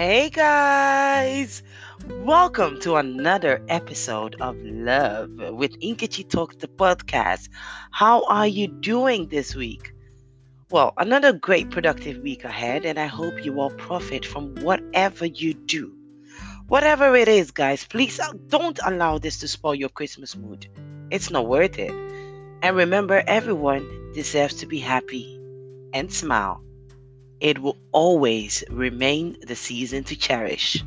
Hey guys, welcome to another episode of Love with Nkechi Talks the podcast. How are you doing this week? Well, another great productive week ahead, and I hope you all profit from whatever you do. Whatever it is, guys, please uh, don't allow this to spoil your Christmas mood. It's not worth it. And remember, everyone deserves to be happy and smile it will always remain the season to cherish.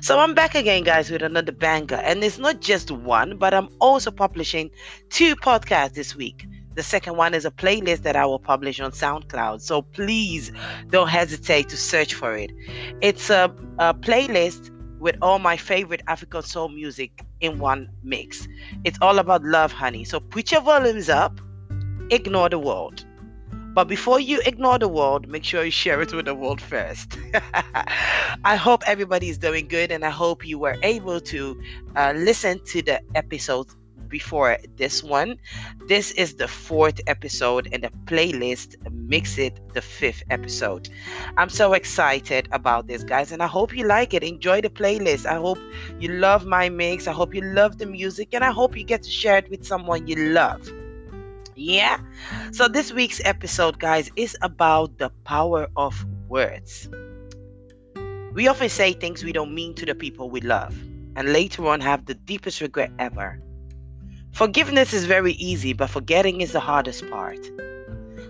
So I'm back again, guys, with another banger. And it's not just one, but I'm also publishing two podcasts this week. The second one is a playlist that I will publish on SoundCloud. So please don't hesitate to search for it. It's a, a playlist with all my favorite African soul music in one mix. It's all about love, honey. So put your volumes up, ignore the world. But before you ignore the world, make sure you share it with the world first. I hope everybody is doing good and I hope you were able to uh, listen to the episode before this one. This is the fourth episode and the playlist makes it the fifth episode. I'm so excited about this, guys, and I hope you like it. Enjoy the playlist. I hope you love my mix. I hope you love the music, and I hope you get to share it with someone you love. Yeah. So this week's episode, guys, is about the power of words. We often say things we don't mean to the people we love, and later on have the deepest regret ever. Forgiveness is very easy, but forgetting is the hardest part.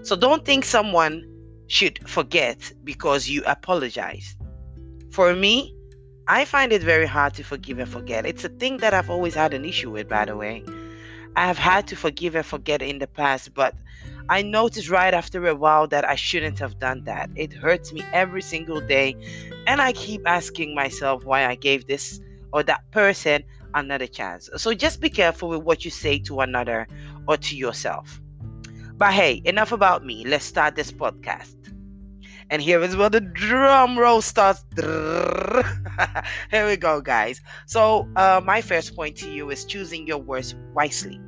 So don't think someone should forget because you apologize. For me, I find it very hard to forgive and forget. It's a thing that I've always had an issue with, by the way. I have had to forgive and forget in the past, but I noticed right after a while that I shouldn't have done that. It hurts me every single day, and I keep asking myself why I gave this or that person another chance. So just be careful with what you say to another or to yourself. But hey, enough about me. Let's start this podcast. And here is where the drum roll starts. here we go, guys. So, uh, my first point to you is choosing your words wisely.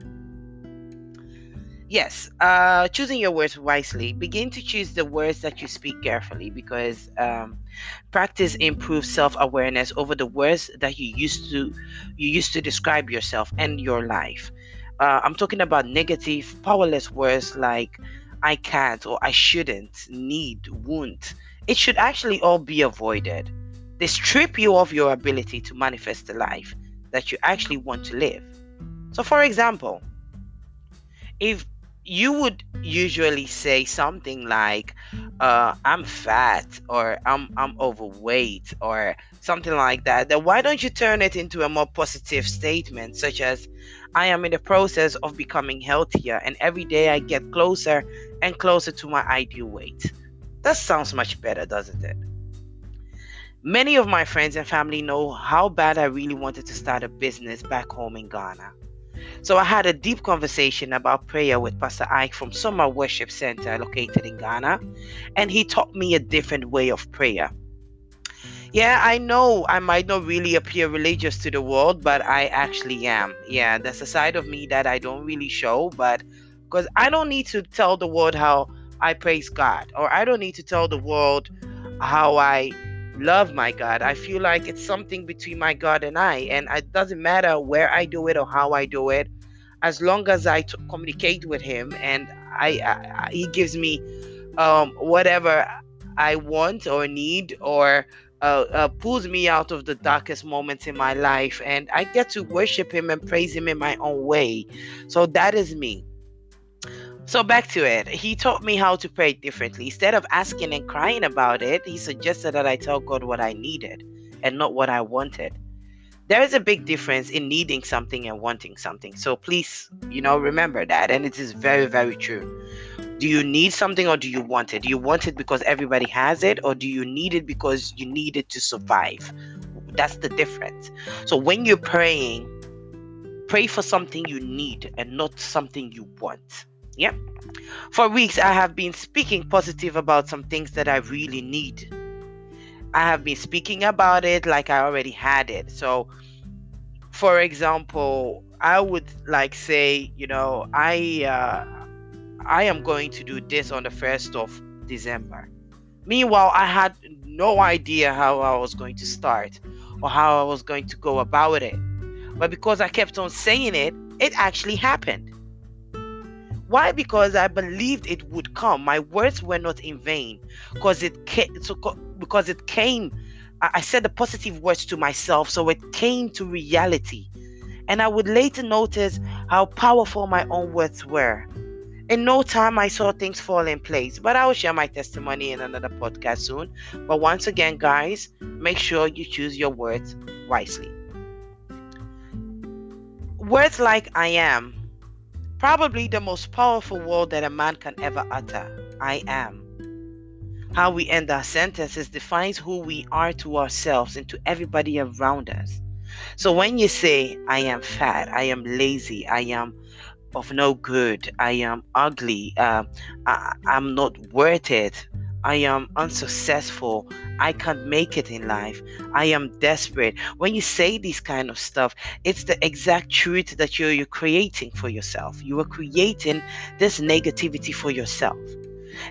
Yes, uh, choosing your words wisely. Begin to choose the words that you speak carefully because um, practice improves self-awareness over the words that you used to you used to describe yourself and your life. Uh, I'm talking about negative, powerless words like I can't or I shouldn't, need, won't. It should actually all be avoided. They strip you of your ability to manifest the life that you actually want to live. So, for example, if you would usually say something like uh, i'm fat or i'm i'm overweight or something like that then why don't you turn it into a more positive statement such as i am in the process of becoming healthier and every day i get closer and closer to my ideal weight that sounds much better doesn't it many of my friends and family know how bad i really wanted to start a business back home in ghana so I had a deep conversation about prayer with Pastor Ike from Summer Worship Center located in Ghana, and he taught me a different way of prayer. Yeah, I know I might not really appear religious to the world, but I actually am. Yeah, that's a side of me that I don't really show, but because I don't need to tell the world how I praise God, or I don't need to tell the world how I love my God. I feel like it's something between my God and I, and it doesn't matter where I do it or how I do it, as long as I t- communicate with Him and I, I, He gives me um, whatever I want or need or uh, uh, pulls me out of the darkest moments in my life, and I get to worship Him and praise Him in my own way. So that is me. So back to it. He taught me how to pray differently. Instead of asking and crying about it, he suggested that I tell God what I needed and not what I wanted. There is a big difference in needing something and wanting something. So please, you know, remember that. And it is very, very true. Do you need something or do you want it? Do you want it because everybody has it or do you need it because you need it to survive? That's the difference. So when you're praying, pray for something you need and not something you want. Yeah. For weeks, I have been speaking positive about some things that I really need. I have been speaking about it like I already had it. So, for example, I would like say, you know, I uh, I am going to do this on the first of December. Meanwhile, I had no idea how I was going to start or how I was going to go about it. But because I kept on saying it, it actually happened. Why? Because I believed it would come. My words were not in vain. Because it came, so, because it came. I said the positive words to myself, so it came to reality. And I would later notice how powerful my own words were. In no time, I saw things fall in place, but I will share my testimony in another podcast soon. But once again, guys, make sure you choose your words wisely. Words like I am Probably the most powerful word that a man can ever utter I am. How we end our sentences defines who we are to ourselves and to everybody around us. So when you say, I am fat, I am lazy, I am of no good, I am ugly, uh, I, I'm not worth it, I am unsuccessful. I can't make it in life. I am desperate. When you say these kind of stuff, it's the exact truth that you're, you're creating for yourself. You are creating this negativity for yourself.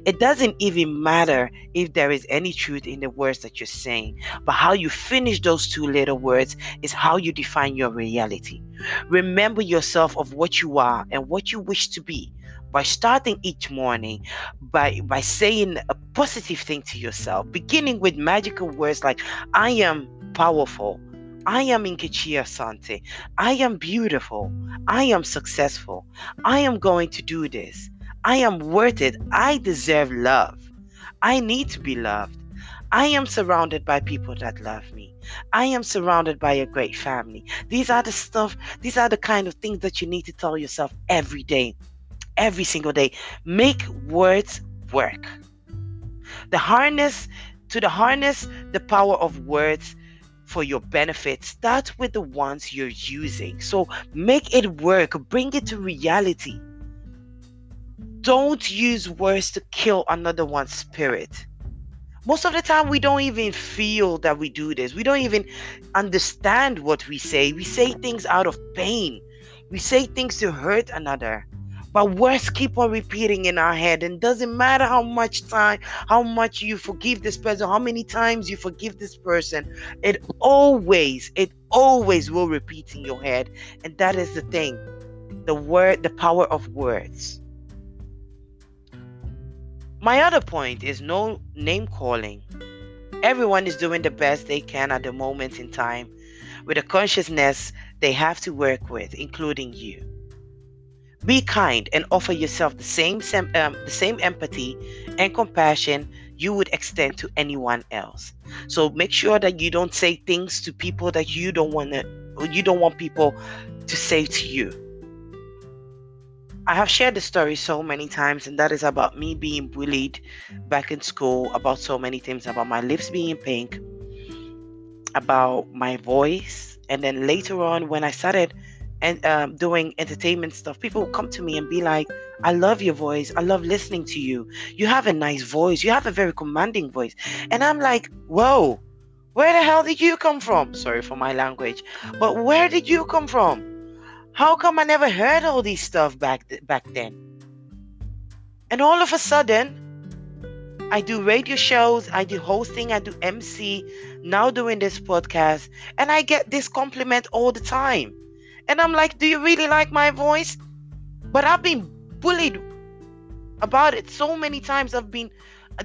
It doesn't even matter if there is any truth in the words that you're saying, but how you finish those two little words is how you define your reality. Remember yourself of what you are and what you wish to be by starting each morning by by saying a positive thing to yourself beginning with magical words like i am powerful I am Nkechi Asante. I am beautiful. I am successful. I am going to do this. I am worth it. I deserve love. I need to be loved. I am surrounded by people that love me. I am surrounded by a great family. These are the stuff, these are the kind of things that you need to tell yourself every day every single day. Make words work. The harness to the harness the power of words for your benefit start with the ones you're using. So make it work, bring it to reality. Don't use words to kill another one's spirit. Most of the time, we don't even feel that we do this. We don't even understand what we say. We say things out of pain. We say things to hurt another. But words keep on repeating in our head, and doesn't matter how much time, how much you forgive this person, how many times you forgive this person, it always, it always will repeat in your head. And that is the thing the word, the power of words. My other point is no name calling. Everyone is doing the best they can at the moment in time with a consciousness they have to work with, including you. Be kind and offer yourself the same um, the same empathy and compassion you would extend to anyone else. So make sure that you don't say things to people that you don't want to you don't want people to say to you. I have shared the story so many times, and that is about me being bullied back in school, about so many things, about my lips being pink, about my voice, and then later on when I started and um, doing entertainment stuff, people will come to me and be like, I love your voice. I love listening to you. You have a nice voice. You have a very commanding voice. And I'm like, whoa, where the hell did you come from? Sorry for my language, but where did you come from? How come I never heard all these stuff back th- back then? And all of a sudden, I do radio shows, I do hosting, I do MC, now doing this podcast, and I get this compliment all the time. And I'm like, do you really like my voice? But I've been bullied about it so many times. I've been,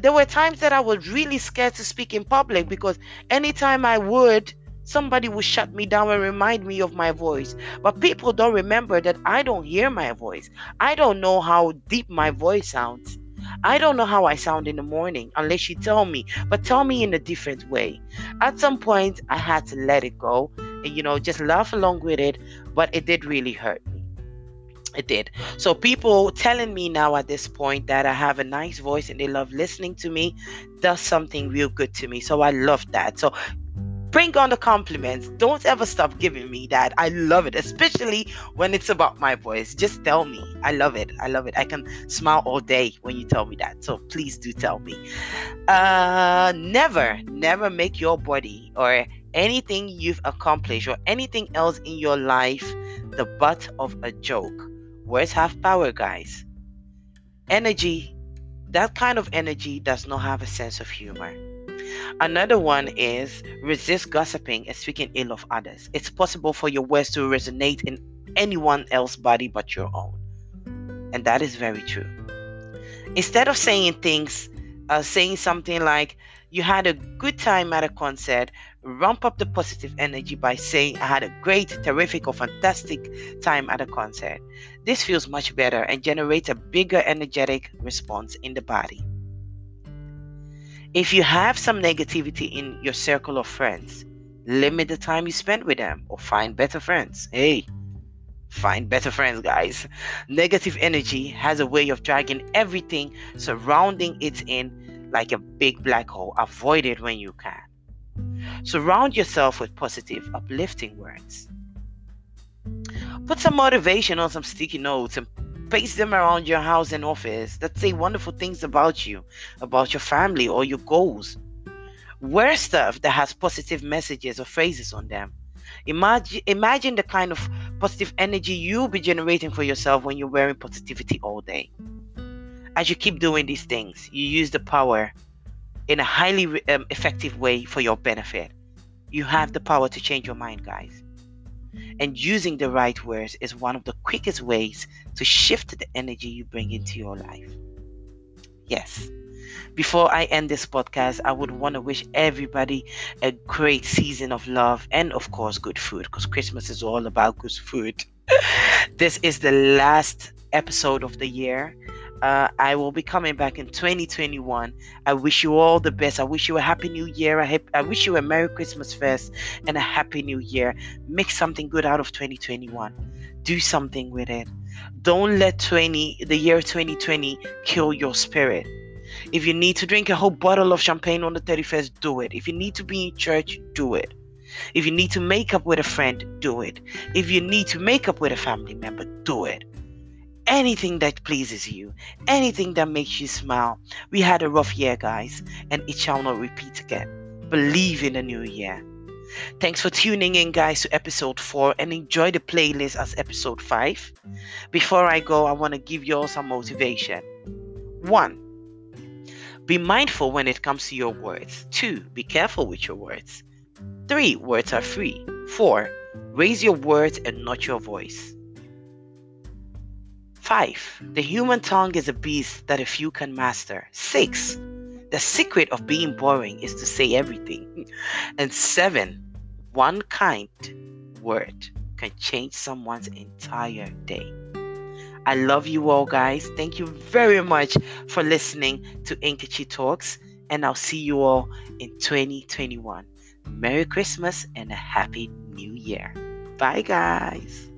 there were times that I was really scared to speak in public because anytime I would, somebody would shut me down and remind me of my voice. But people don't remember that I don't hear my voice. I don't know how deep my voice sounds. I don't know how I sound in the morning unless you tell me, but tell me in a different way. At some point, I had to let it go you know, just laugh along with it, but it did really hurt me. It did. So, people telling me now at this point that I have a nice voice and they love listening to me does something real good to me. So, I love that. So, bring on the compliments. Don't ever stop giving me that. I love it, especially when it's about my voice. Just tell me. I love it. I love it. I can smile all day when you tell me that. So please do tell me. Uh, never, never make your body or anything you've accomplished or anything else in your life the butt of a joke. Words have power, guys. Energy, that kind of energy does not have a sense of humor. Another one is resist gossiping and speaking ill of others. It's possible for your words to resonate in anyone else's body but your own. And that is very true. Instead of saying things, uh, saying something like, you had a good time at a concert, ramp up the positive energy by saying, I had a great, terrific, or fantastic time at a concert. This feels much better and generates a bigger energetic response in the body. If you have some negativity in your circle of friends, limit the time you spend with them or find better friends. Hey, find better friends, guys. Negative energy has a way of dragging everything surrounding it in like a big black hole. Avoid it when you can. Surround yourself with positive, uplifting words. Put some motivation on some sticky notes and paste them around your house and office that say wonderful things about you, about your family, or your goals. Wear stuff that has positive messages or phrases on them. Imagine, imagine the kind of positive energy you'll be generating for yourself when you're wearing positivity all day. As you keep doing these things, you use the power in a highly um, effective way for your benefit. You have the power to change your mind, guys. And using the right words is one of the quickest ways to shift the energy you bring into your life. Yes. Before I end this podcast, I would want to wish everybody a great season of love and, of course, good food because Christmas is all about good food. this is the last episode of the year. Uh, I will be coming back in 2021. I wish you all the best. I wish you a happy new year. I, I wish you a Merry Christmas first and a happy new year. Make something good out of 2021. Do something with it. Don't let 20 the year 2020 kill your spirit. If you need to drink a whole bottle of champagne on the 31st, do it. If you need to be in church, do it. If you need to make up with a friend, do it. If you need to make up with a family member, do it anything that pleases you, anything that makes you smile. We had a rough year, guys, and it shall not repeat again. Believe in the new year. Thanks for tuning in, guys, to episode 4 and enjoy the playlist as episode 5. Before I go, I want to give you all some motivation. 1. Be mindful when it comes to your words. 2. Be careful with your words. 3. Words are free. 4. Raise your words and not your voice. 5. The human tongue is a beast that a few can master. 6. The secret of being boring is to say everything. And 7. One kind word can change someone's entire day. I love you all, guys. Thank you very much for listening to Nkechi Talks, and I'll see you all in 2021. Merry Christmas and a Happy New Year. Bye, guys.